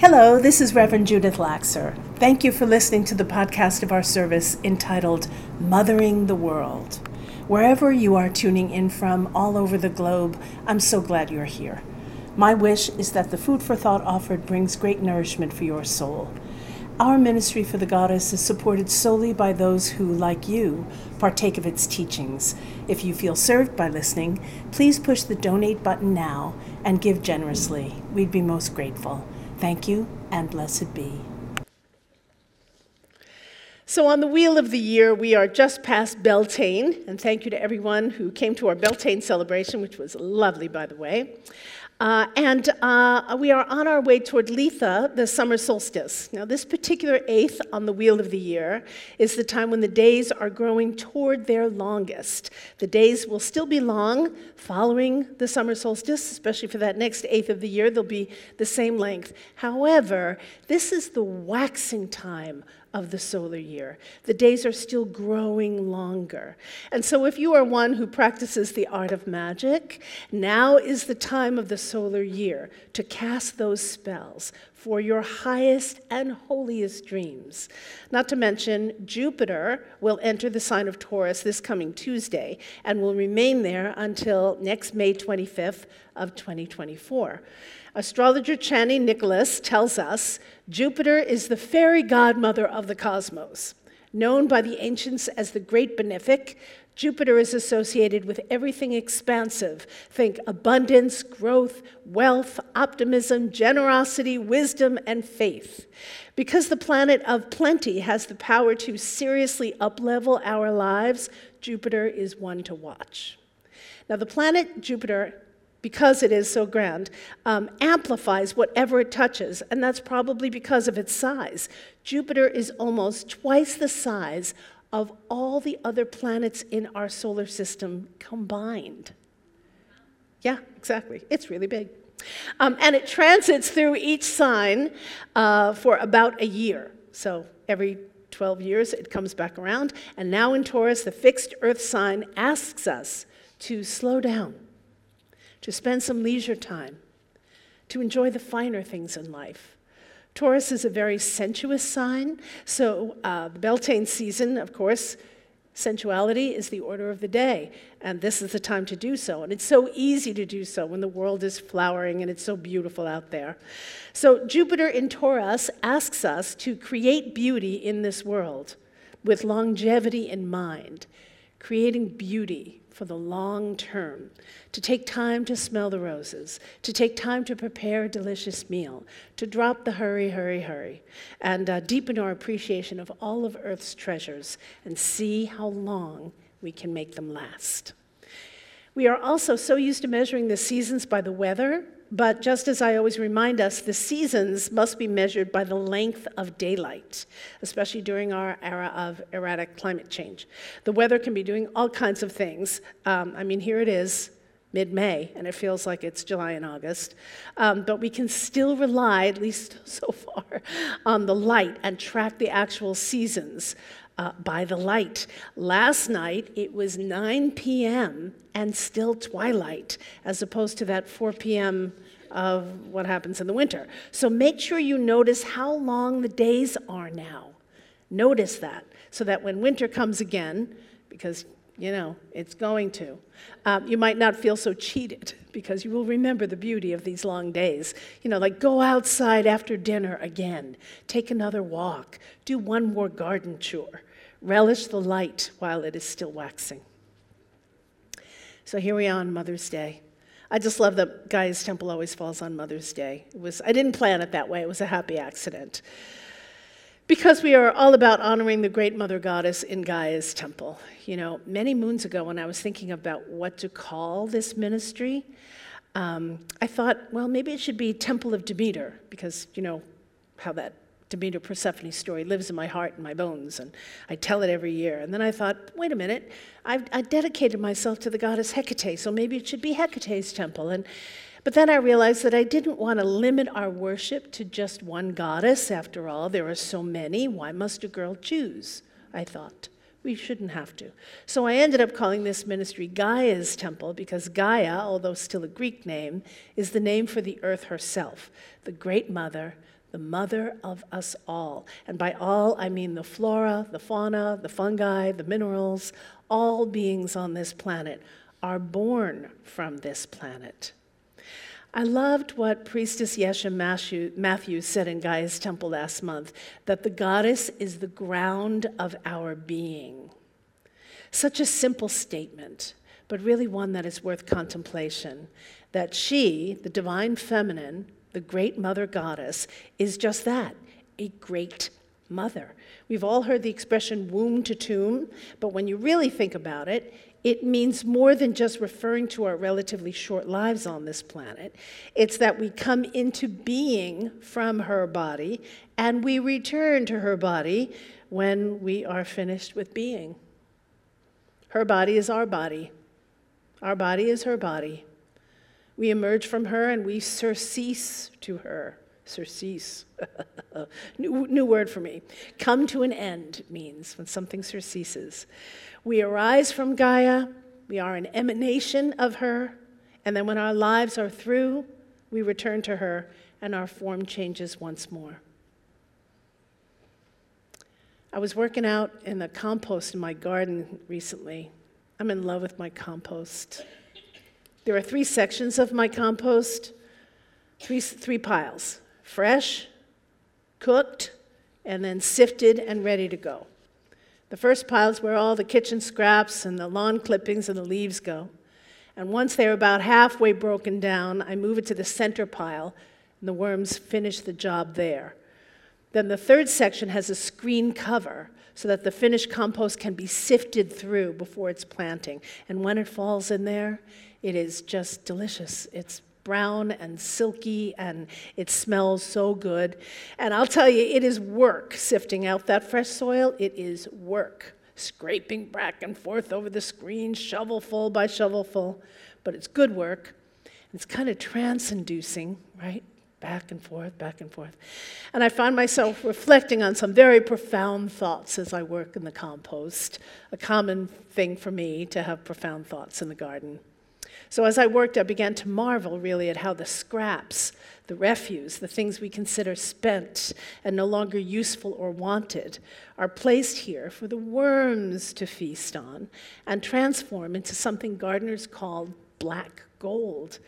Hello, this is Reverend Judith Laxer. Thank you for listening to the podcast of our service entitled Mothering the World. Wherever you are tuning in from all over the globe, I'm so glad you're here. My wish is that the food for thought offered brings great nourishment for your soul. Our ministry for the Goddess is supported solely by those who, like you, partake of its teachings. If you feel served by listening, please push the donate button now and give generously. We'd be most grateful. Thank you and blessed be. So, on the wheel of the year, we are just past Beltane, and thank you to everyone who came to our Beltane celebration, which was lovely, by the way. Uh, and uh, we are on our way toward Litha, the summer solstice. Now, this particular eighth on the wheel of the year is the time when the days are growing toward their longest. The days will still be long following the summer solstice, especially for that next eighth of the year, they'll be the same length. However, this is the waxing time of the solar year. The days are still growing longer. And so, if you are one who practices the art of magic, now is the time of the solar year to cast those spells for your highest and holiest dreams. Not to mention, Jupiter will enter the sign of Taurus this coming Tuesday and will remain there until next May 25th of 2024. Astrologer Chani Nicholas tells us Jupiter is the fairy godmother of the cosmos. Known by the ancients as the Great Benefic, Jupiter is associated with everything expansive. Think abundance, growth, wealth, optimism, generosity, wisdom, and faith. Because the planet of plenty has the power to seriously uplevel our lives, Jupiter is one to watch. Now, the planet Jupiter because it is so grand, um, amplifies whatever it touches, and that's probably because of its size. Jupiter is almost twice the size of all the other planets in our solar system combined. Yeah, exactly. It's really big. Um, and it transits through each sign uh, for about a year. So every 12 years it comes back around. And now in Taurus, the fixed Earth sign asks us to slow down to spend some leisure time, to enjoy the finer things in life. Taurus is a very sensuous sign, so uh, the Beltane season, of course, sensuality is the order of the day, and this is the time to do so. And it's so easy to do so when the world is flowering and it's so beautiful out there. So, Jupiter in Taurus asks us to create beauty in this world with longevity in mind, creating beauty for the long term, to take time to smell the roses, to take time to prepare a delicious meal, to drop the hurry, hurry, hurry, and uh, deepen our appreciation of all of Earth's treasures and see how long we can make them last. We are also so used to measuring the seasons by the weather but just as I always remind us, the seasons must be measured by the length of daylight, especially during our era of erratic climate change. The weather can be doing all kinds of things. Um, I mean, here it is, mid May, and it feels like it's July and August. Um, but we can still rely, at least so far, on the light and track the actual seasons uh, by the light. Last night it was 9 p.m. and still twilight, as opposed to that 4 p.m. of what happens in the winter. So make sure you notice how long the days are now. Notice that, so that when winter comes again, because you know, it's going to. Um, you might not feel so cheated because you will remember the beauty of these long days. You know, like go outside after dinner again, take another walk, do one more garden chore. Relish the light while it is still waxing. So here we are on Mother's Day. I just love that Gaia's Temple always falls on Mother's Day. It was, I didn't plan it that way, it was a happy accident. Because we are all about honoring the great Mother Goddess in Gaia's Temple. You know, many moons ago, when I was thinking about what to call this ministry, um, I thought, well, maybe it should be Temple of Demeter, because, you know, how that Demeter Persephone story lives in my heart and my bones, and I tell it every year. And then I thought, wait a minute, I've, I dedicated myself to the goddess Hecate, so maybe it should be Hecate's temple. And, but then I realized that I didn't want to limit our worship to just one goddess. After all, there are so many. Why must a girl choose? I thought. We shouldn't have to. So I ended up calling this ministry Gaia's Temple because Gaia, although still a Greek name, is the name for the earth herself, the great mother the mother of us all. And by all, I mean the flora, the fauna, the fungi, the minerals, all beings on this planet are born from this planet. I loved what Priestess Yesha Matthews said in Gaia's Temple last month that the goddess is the ground of our being. Such a simple statement, but really one that is worth contemplation. That she, the divine feminine, the great mother goddess, is just that a great mother. We've all heard the expression womb to tomb, but when you really think about it, it means more than just referring to our relatively short lives on this planet. It's that we come into being from her body and we return to her body when we are finished with being. Her body is our body, our body is her body. We emerge from her and we surcease to her. Surcease. new, new word for me. Come to an end means when something surceases. We arise from Gaia, we are an emanation of her, and then when our lives are through, we return to her and our form changes once more. I was working out in the compost in my garden recently. I'm in love with my compost. There are three sections of my compost, three, three piles fresh, cooked, and then sifted and ready to go. The first pile is where all the kitchen scraps and the lawn clippings and the leaves go. And once they're about halfway broken down, I move it to the center pile, and the worms finish the job there. Then the third section has a screen cover so that the finished compost can be sifted through before it's planting. And when it falls in there, it is just delicious. It's brown and silky and it smells so good. And I'll tell you, it is work sifting out that fresh soil. It is work. Scraping back and forth over the screen, shovelful by shovelful. But it's good work. It's kind of trance inducing, right? Back and forth, back and forth. And I find myself reflecting on some very profound thoughts as I work in the compost, a common thing for me to have profound thoughts in the garden. So as I worked, I began to marvel really at how the scraps, the refuse, the things we consider spent and no longer useful or wanted, are placed here for the worms to feast on and transform into something gardeners call black gold.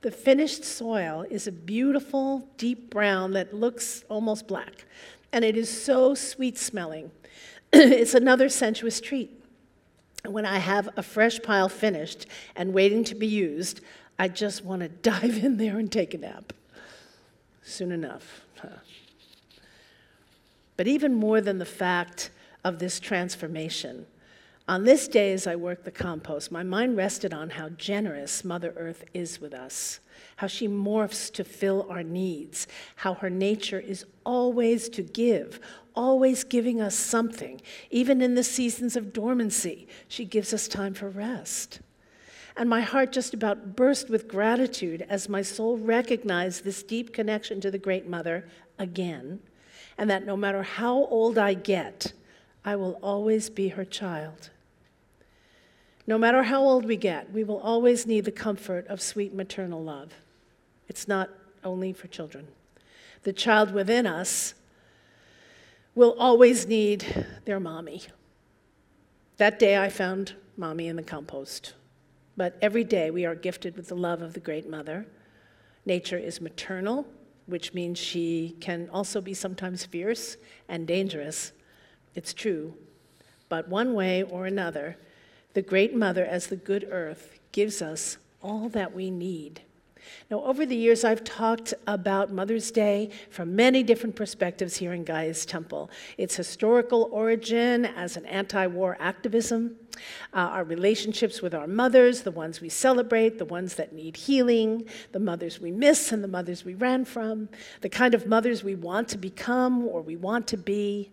The finished soil is a beautiful, deep brown that looks almost black, and it is so sweet smelling. it's another sensuous treat. When I have a fresh pile finished and waiting to be used, I just want to dive in there and take a nap. Soon enough. Huh. But even more than the fact of this transformation, on this day as I worked the compost, my mind rested on how generous Mother Earth is with us, how she morphs to fill our needs, how her nature is always to give, always giving us something. Even in the seasons of dormancy, she gives us time for rest. And my heart just about burst with gratitude as my soul recognized this deep connection to the Great Mother again, and that no matter how old I get, I will always be her child. No matter how old we get, we will always need the comfort of sweet maternal love. It's not only for children. The child within us will always need their mommy. That day I found mommy in the compost. But every day we are gifted with the love of the Great Mother. Nature is maternal, which means she can also be sometimes fierce and dangerous. It's true. But one way or another, the Great Mother, as the good earth, gives us all that we need now, over the years, I've talked about Mother's Day from many different perspectives here in Gaia's Temple. Its historical origin as an anti war activism, uh, our relationships with our mothers, the ones we celebrate, the ones that need healing, the mothers we miss and the mothers we ran from, the kind of mothers we want to become or we want to be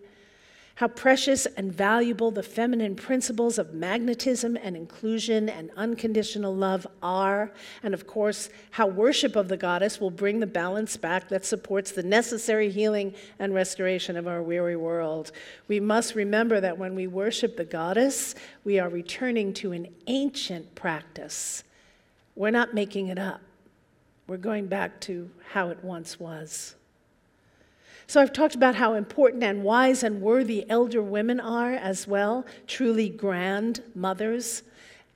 how precious and valuable the feminine principles of magnetism and inclusion and unconditional love are, and of course, how worship of the goddess will bring the balance back that supports the necessary healing and restoration of our weary world. We must remember that when we worship the goddess, we are returning to an ancient practice. We're not making it up, we're going back to how it once was. So I've talked about how important and wise and worthy elder women are as well, truly grand mothers.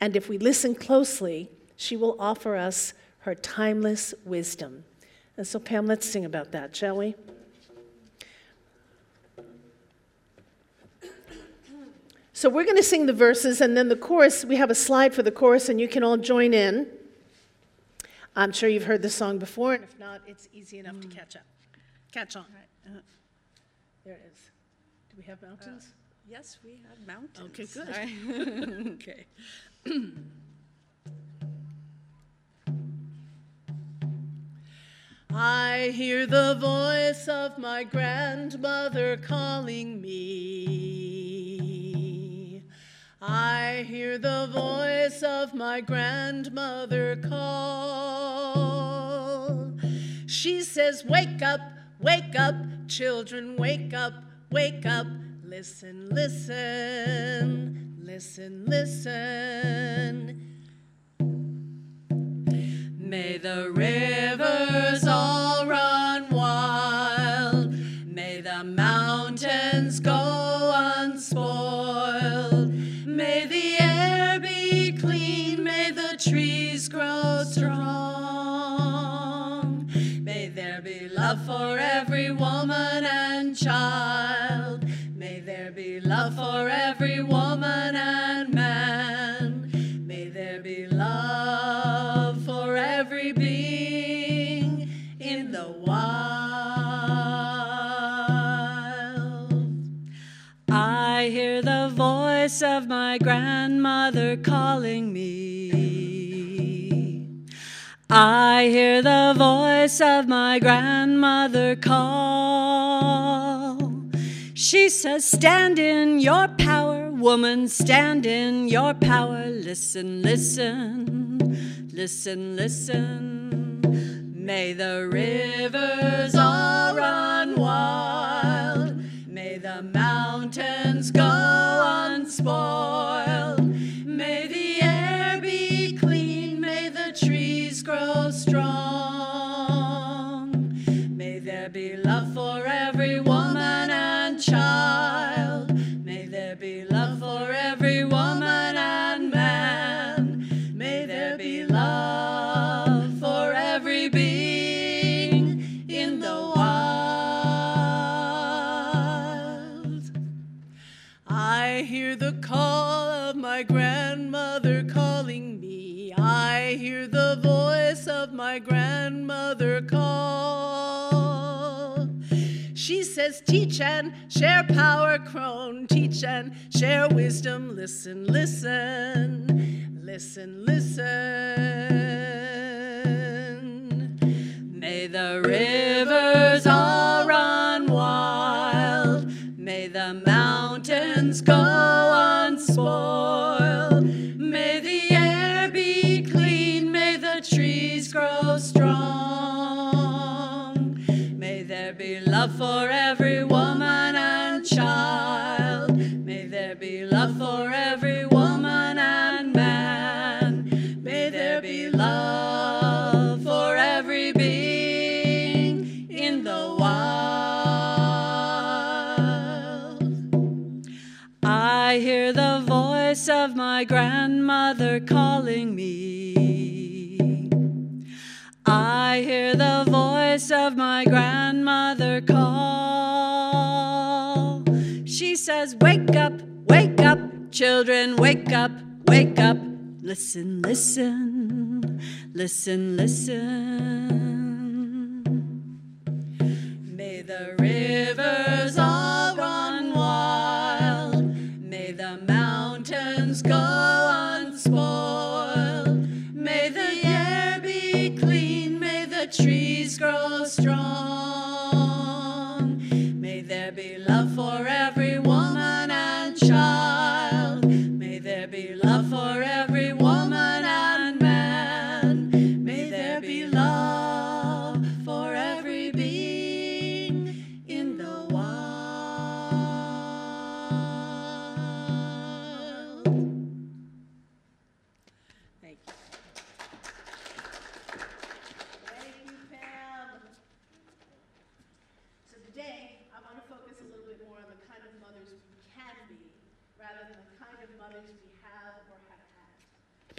And if we listen closely, she will offer us her timeless wisdom. And so, Pam, let's sing about that, shall we? So, we're going to sing the verses, and then the chorus, we have a slide for the chorus, and you can all join in. I'm sure you've heard the song before, and if not, it's easy enough mm. to catch up. Catch on. Uh, there it is. Do we have mountains? Uh, yes, we have mountains. Okay, good. okay. I hear the voice of my grandmother calling me. I hear the voice of my grandmother call. She says, Wake up, wake up, children, wake up, wake up. Listen, listen, listen, listen. May the rivers all run every woman and child. May there be love for every woman and man. May there be love for every being in the wild. I hear the voice of my grandmother calling me. I hear the voice of my grandmother call. She says, Stand in your power, woman, stand in your power. Listen, listen, listen, listen. May the rivers all run wild, may the mountains go unspoiled, may the grow strong, Teach and share power, crone. Teach and share wisdom. Listen, listen, listen, listen. May the rivers all run wild. May the mountains go unspoiled. For every woman and child. May there be love for every woman and man. May there be love for every being in the wild. I hear the voice of my grandmother calling me. I hear the voice of my grandmother says, Wake up, wake up, children, wake up, wake up. Listen, listen, listen, listen. May the rivers all run wild. May the mountains go unspoiled.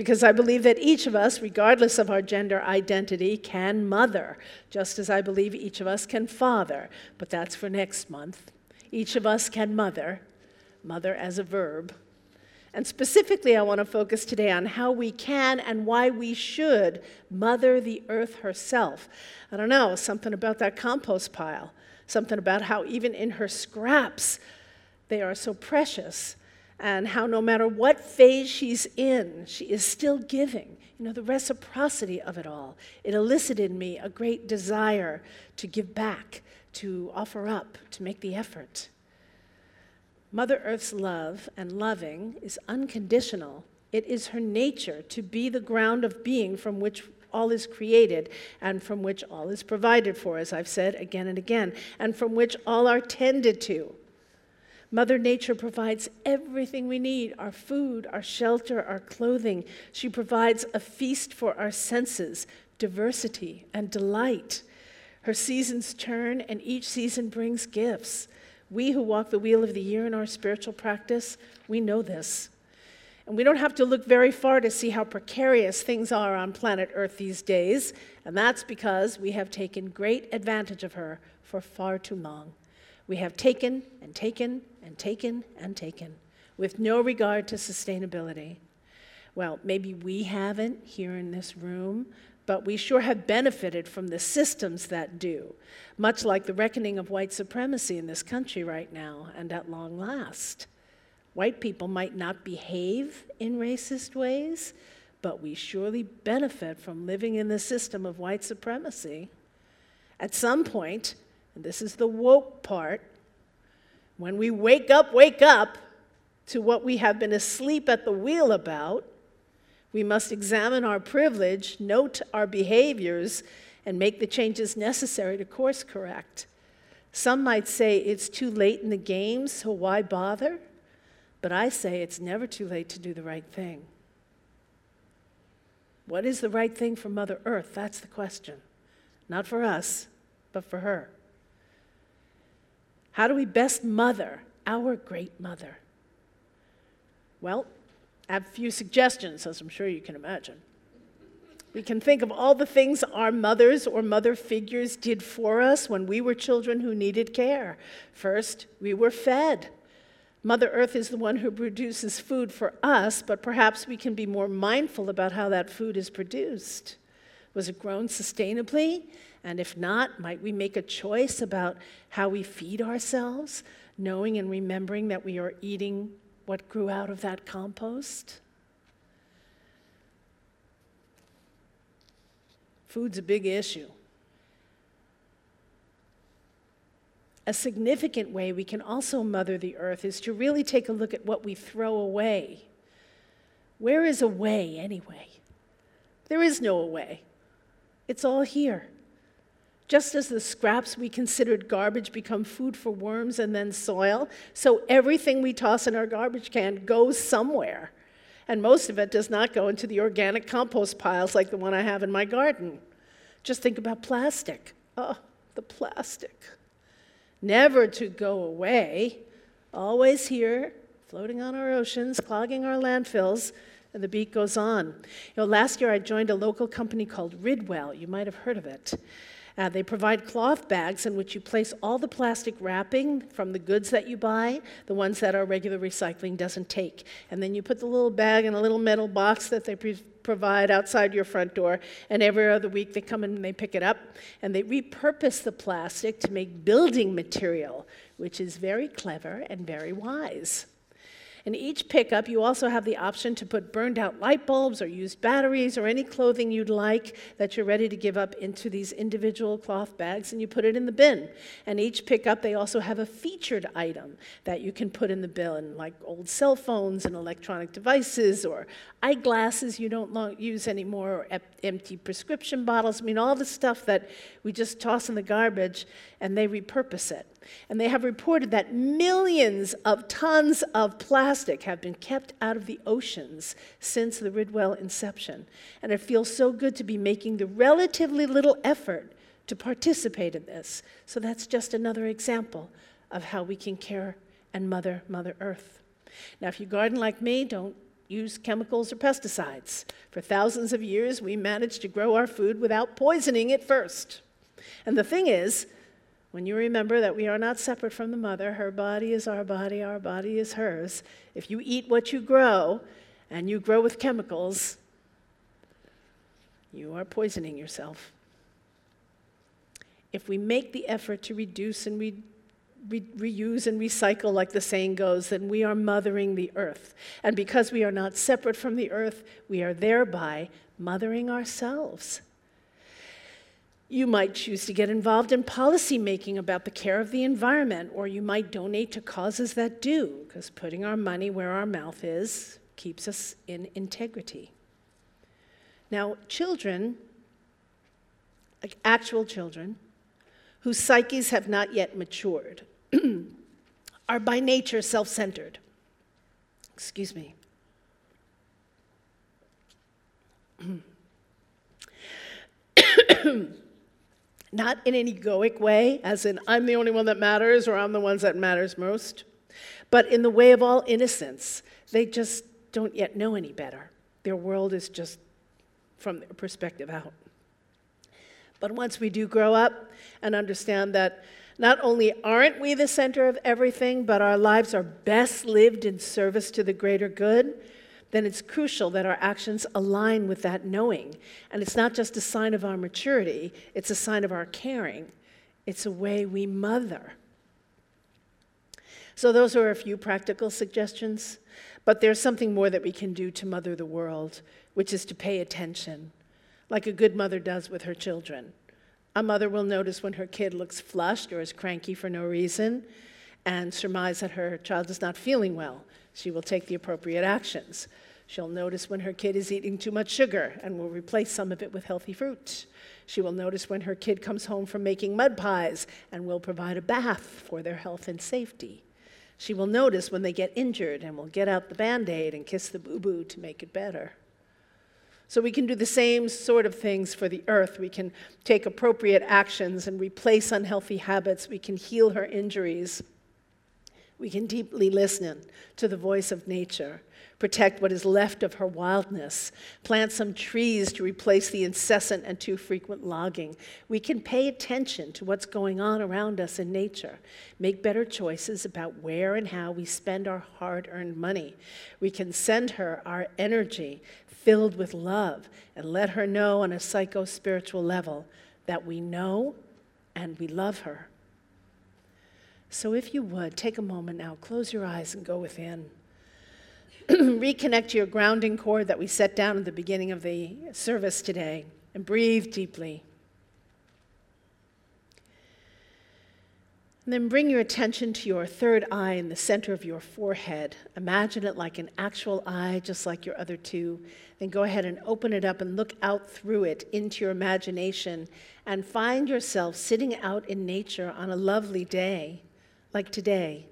Because I believe that each of us, regardless of our gender identity, can mother, just as I believe each of us can father, but that's for next month. Each of us can mother, mother as a verb. And specifically, I want to focus today on how we can and why we should mother the earth herself. I don't know, something about that compost pile, something about how even in her scraps, they are so precious, and how no matter what phase she's in, she is still giving. You know, the reciprocity of it all. It elicited in me a great desire to give back, to offer up, to make the effort. Mother Earth's love and loving is unconditional. It is her nature to be the ground of being from which all is created and from which all is provided for, as I've said again and again, and from which all are tended to. Mother Nature provides everything we need our food, our shelter, our clothing. She provides a feast for our senses, diversity, and delight. Her seasons turn, and each season brings gifts. We who walk the wheel of the year in our spiritual practice, we know this. And we don't have to look very far to see how precarious things are on planet Earth these days, and that's because we have taken great advantage of her for far too long. We have taken and taken and taken and taken with no regard to sustainability. Well, maybe we haven't here in this room, but we sure have benefited from the systems that do, much like the reckoning of white supremacy in this country right now and at long last. White people might not behave in racist ways, but we surely benefit from living in the system of white supremacy. At some point, and this is the woke part, when we wake up, wake up to what we have been asleep at the wheel about, we must examine our privilege, note our behaviors, and make the changes necessary to course correct. Some might say it's too late in the game, so why bother? But I say it's never too late to do the right thing. What is the right thing for Mother Earth? That's the question. Not for us, but for her. How do we best mother our great mother? Well, I have a few suggestions, as I'm sure you can imagine. We can think of all the things our mothers or mother figures did for us when we were children who needed care. First, we were fed. Mother Earth is the one who produces food for us, but perhaps we can be more mindful about how that food is produced. Was it grown sustainably? And if not, might we make a choice about how we feed ourselves, knowing and remembering that we are eating what grew out of that compost? Food's a big issue. A significant way we can also mother the earth is to really take a look at what we throw away. Where is away anyway? There is no away. It's all here. Just as the scraps we considered garbage become food for worms and then soil, so everything we toss in our garbage can goes somewhere. And most of it does not go into the organic compost piles like the one I have in my garden. Just think about plastic. Oh, the plastic. Never to go away, always here, floating on our oceans, clogging our landfills, and the beat goes on. You know, last year I joined a local company called Ridwell. You might have heard of it. Uh, they provide cloth bags in which you place all the plastic wrapping from the goods that you buy, the ones that our regular recycling doesn't take. And then you put the little bag in a little metal box that they pre- provide outside your front door, and every other week they come in and they pick it up, and they repurpose the plastic to make building material, which is very clever and very wise. In each pickup, you also have the option to put burned out light bulbs or used batteries or any clothing you'd like that you're ready to give up into these individual cloth bags and you put it in the bin. And each pickup, they also have a featured item that you can put in the bin, like old cell phones and electronic devices or eyeglasses you don't use anymore, or empty prescription bottles. I mean, all the stuff that we just toss in the garbage and they repurpose it. And they have reported that millions of tons of plastic have been kept out of the oceans since the Ridwell inception. And it feels so good to be making the relatively little effort to participate in this. So that's just another example of how we can care and mother Mother Earth. Now, if you garden like me, don't use chemicals or pesticides. For thousands of years, we managed to grow our food without poisoning it first. And the thing is, when you remember that we are not separate from the mother, her body is our body, our body is hers. If you eat what you grow and you grow with chemicals, you are poisoning yourself. If we make the effort to reduce and re- re- reuse and recycle, like the saying goes, then we are mothering the earth. And because we are not separate from the earth, we are thereby mothering ourselves. You might choose to get involved in policy making about the care of the environment, or you might donate to causes that do, because putting our money where our mouth is keeps us in integrity. Now, children, like actual children, whose psyches have not yet matured, are by nature self centered. Excuse me. not in an egoic way, as in I'm the only one that matters or I'm the ones that matters most, but in the way of all innocence. They just don't yet know any better. Their world is just from their perspective out. But once we do grow up and understand that not only aren't we the center of everything, but our lives are best lived in service to the greater good, then it's crucial that our actions align with that knowing. And it's not just a sign of our maturity, it's a sign of our caring. It's a way we mother. So, those are a few practical suggestions, but there's something more that we can do to mother the world, which is to pay attention, like a good mother does with her children. A mother will notice when her kid looks flushed or is cranky for no reason and surmise that her child is not feeling well. She will take the appropriate actions. She'll notice when her kid is eating too much sugar and will replace some of it with healthy fruit. She will notice when her kid comes home from making mud pies and will provide a bath for their health and safety. She will notice when they get injured and will get out the band aid and kiss the boo boo to make it better. So we can do the same sort of things for the earth. We can take appropriate actions and replace unhealthy habits. We can heal her injuries. We can deeply listen to the voice of nature, protect what is left of her wildness, plant some trees to replace the incessant and too frequent logging. We can pay attention to what's going on around us in nature, make better choices about where and how we spend our hard earned money. We can send her our energy filled with love and let her know on a psycho spiritual level that we know and we love her. So, if you would, take a moment now, close your eyes and go within. Reconnect to your grounding cord that we set down at the beginning of the service today and breathe deeply. And then bring your attention to your third eye in the center of your forehead. Imagine it like an actual eye, just like your other two. Then go ahead and open it up and look out through it into your imagination and find yourself sitting out in nature on a lovely day like today.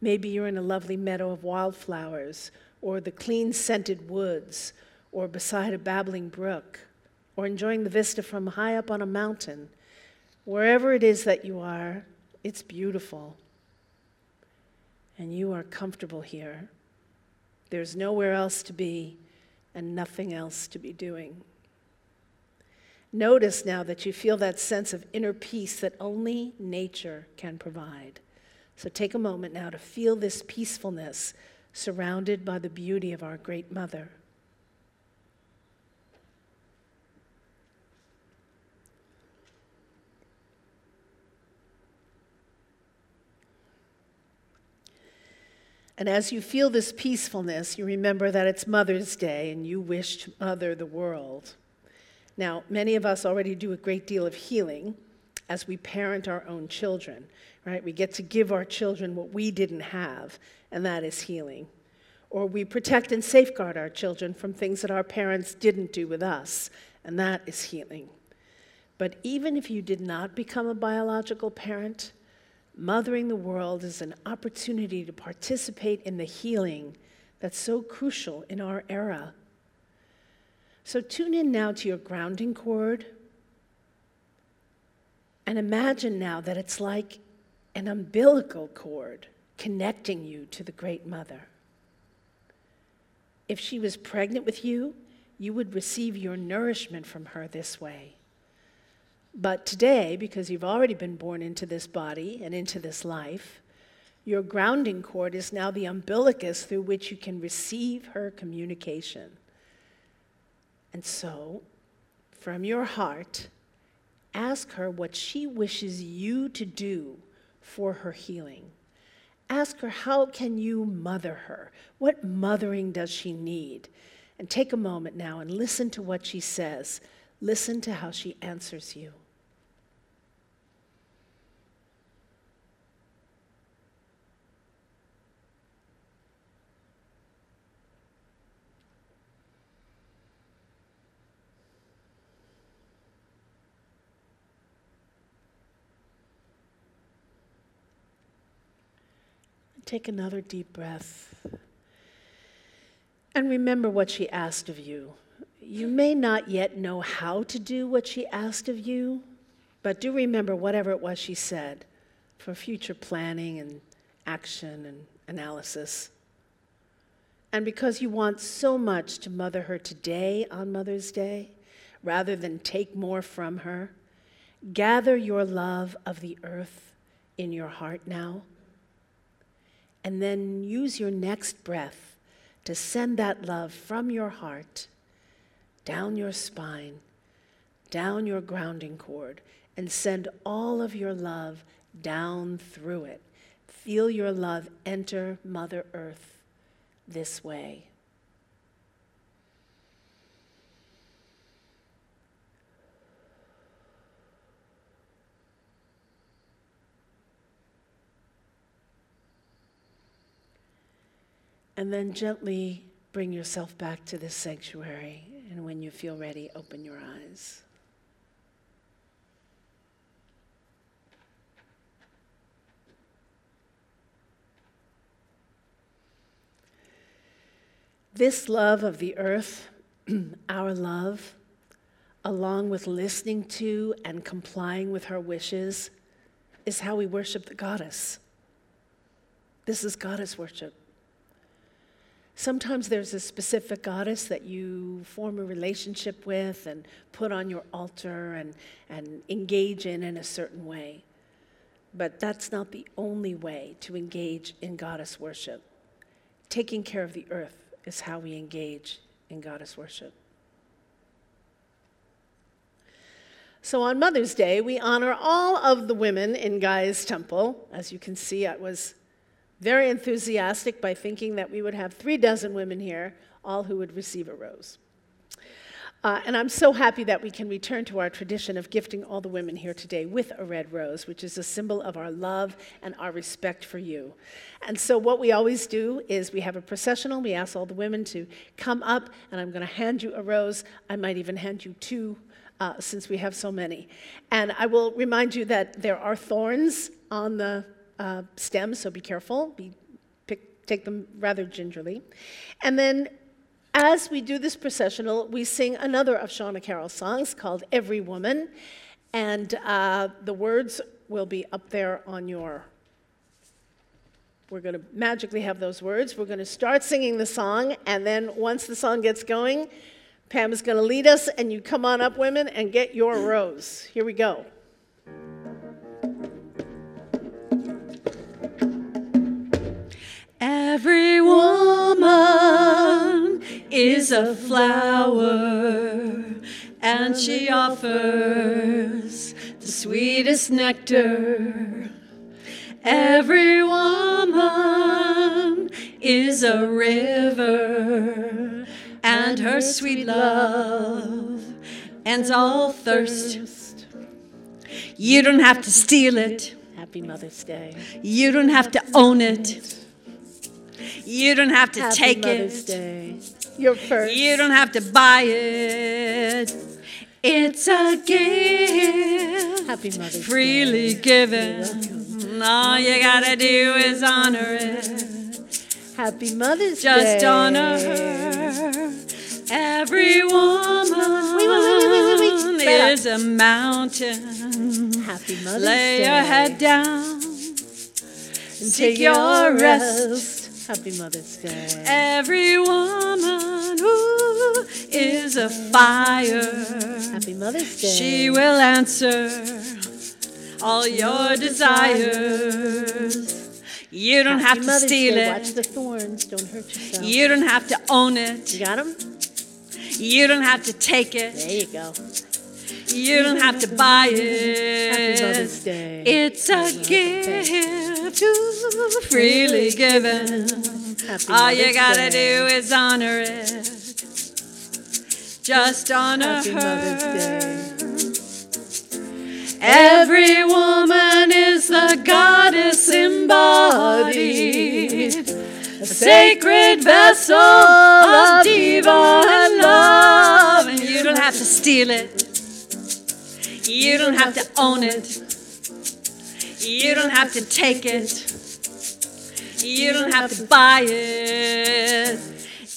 Maybe you're in a lovely meadow of wildflowers, or the clean scented woods, or beside a babbling brook, or enjoying the vista from high up on a mountain. Wherever it is that you are, it's beautiful. And you are comfortable here. There's nowhere else to be and nothing else to be doing. Notice now that you feel that sense of inner peace that only nature can provide. So take a moment now to feel this peacefulness surrounded by the beauty of our great mother. And as you feel this peacefulness, you remember that it's Mother's Day and you wish to mother the world. Now, many of us already do a great deal of healing as we parent our own children, right? We get to give our children what we didn't have, and that is healing. Or we protect and safeguard our children from things that our parents didn't do with us, and that is healing. But even if you did not become a biological parent, mothering the world is an opportunity to participate in the healing that's so crucial in our era so tune in now to your grounding cord and imagine now that it's like an umbilical cord connecting you to the Great Mother. If she was pregnant with you, you would receive your nourishment from her this way. But today, because you've already been born into this body and into this life, your grounding cord is now the umbilicus through which you can receive her communication. And so, from your heart, ask her what she wishes you to do for her healing. Ask her how can you mother her? What mothering does she need? And take a moment now and listen to what she says. Listen to how she answers you. Take another deep breath. And remember what she asked of you. You may not yet know how to do what she asked of you, but do remember whatever it was she said for future planning and action and analysis. And because you want so much to mother her today on Mother's Day, rather than take more from her, gather your love of the earth in your heart now. And then use your next breath to send that love from your heart down your spine, down your grounding cord, and send all of your love down through it. Feel your love enter Mother Earth this way. And then gently bring yourself back to this sanctuary. And when you feel ready, open your eyes. This love of the earth, our love, along with listening to and complying with her wishes, is how we worship the goddess. This is goddess worship. Sometimes there's a specific goddess that you form a relationship with and put on your altar and, and engage in in a certain way. But that's not the only way to engage in goddess worship. Taking care of the earth is how we engage in goddess worship. So on Mother's Day, we honor all of the women in Gaia's temple. As you can see, I was very enthusiastic by thinking that we would have three dozen women here, all who would receive a rose. Uh, and I'm so happy that we can return to our tradition of gifting all the women here today with a red rose, which is a symbol of our love and our respect for you. And so, what we always do is we have a processional. We ask all the women to come up, and I'm going to hand you a rose. I might even hand you two, uh, since we have so many. And I will remind you that there are thorns on the uh, stems, so be careful. Be, pick, take them rather gingerly. And then as we do this processional, we sing another of Shawna Carol's songs called Every Woman. And uh, the words will be up there on your. We're going to magically have those words. We're going to start singing the song, and then once the song gets going, Pam is going to lead us, and you come on up, women, and get your rose. Here we go. Every woman is a flower, and she offers the sweetest nectar. Every woman is a river, and her sweet love ends all thirst. You don't have to steal it. Happy Mother's Day. You don't have to own it. You don't have to Happy take Mother's it. Day. You're first. You don't have to buy it. It's a gift Happy Mother's freely Day. given. All you gotta do is honor it. Happy Mother's Just Day. Just honor her. Every woman Wait, wait, wait, is a mountain. Happy Mother's Lay Day. Lay your head down. and seek your rest. Happy Mother's Day. Every woman who is a fire, Happy Mother's Day. she will answer all your desires. You don't Happy have to Mother's steal Day. Watch it. the thorns. Don't hurt yourself. You don't have to own it. You got them? You don't have to take it. There you go. You don't have to buy Happy Mother's it. Day. It's a gift freely given. Happy All you Mother's gotta Day. do is honor it. Just honor Happy her. Mother's Day. Every woman is the goddess embodied, a sacred vessel of diva and love. And you don't have to steal it, you don't have to own it, you don't have to take it, you don't have to buy it.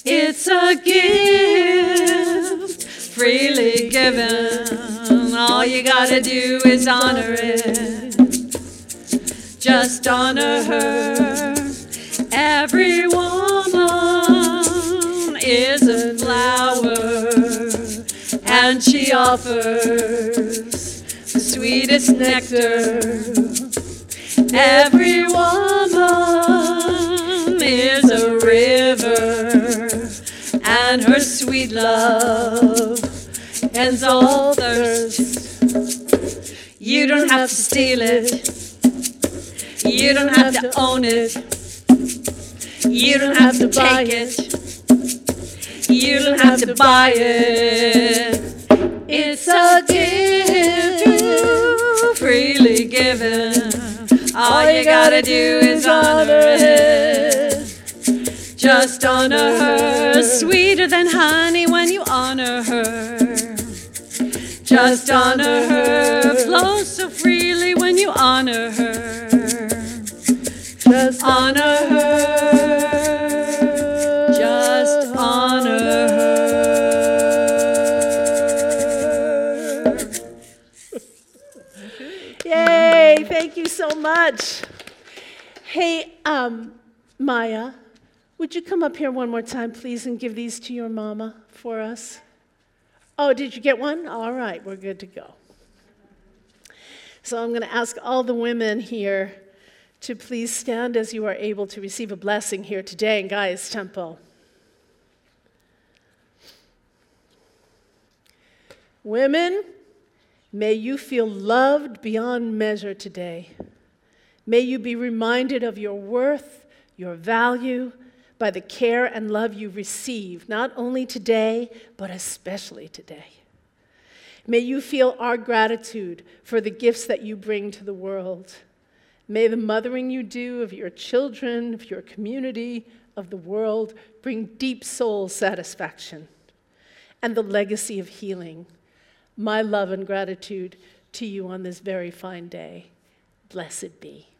It's a gift freely given. All you gotta do is honor it. Just honor her. Every woman is a flower, and she offers sweetest nectar. Every woman is a river, and her sweet love ends all thirst. You don't have to steal it. You don't have to own it. You don't have to take it. You don't have to buy it. It's a gift freely given. All you gotta do is honor it. Just honor her, sweeter than honey when you honor her. Just honor her, flow so freely when you honor her. Just Honor her, so much. Hey, um, Maya, would you come up here one more time, please, and give these to your mama for us? Oh, did you get one? All right, we're good to go. So I'm going to ask all the women here to please stand as you are able to receive a blessing here today in Gaia's temple. Women, may you feel loved beyond measure today. May you be reminded of your worth, your value, by the care and love you receive, not only today, but especially today. May you feel our gratitude for the gifts that you bring to the world. May the mothering you do of your children, of your community, of the world bring deep soul satisfaction and the legacy of healing. My love and gratitude to you on this very fine day. Blessed be.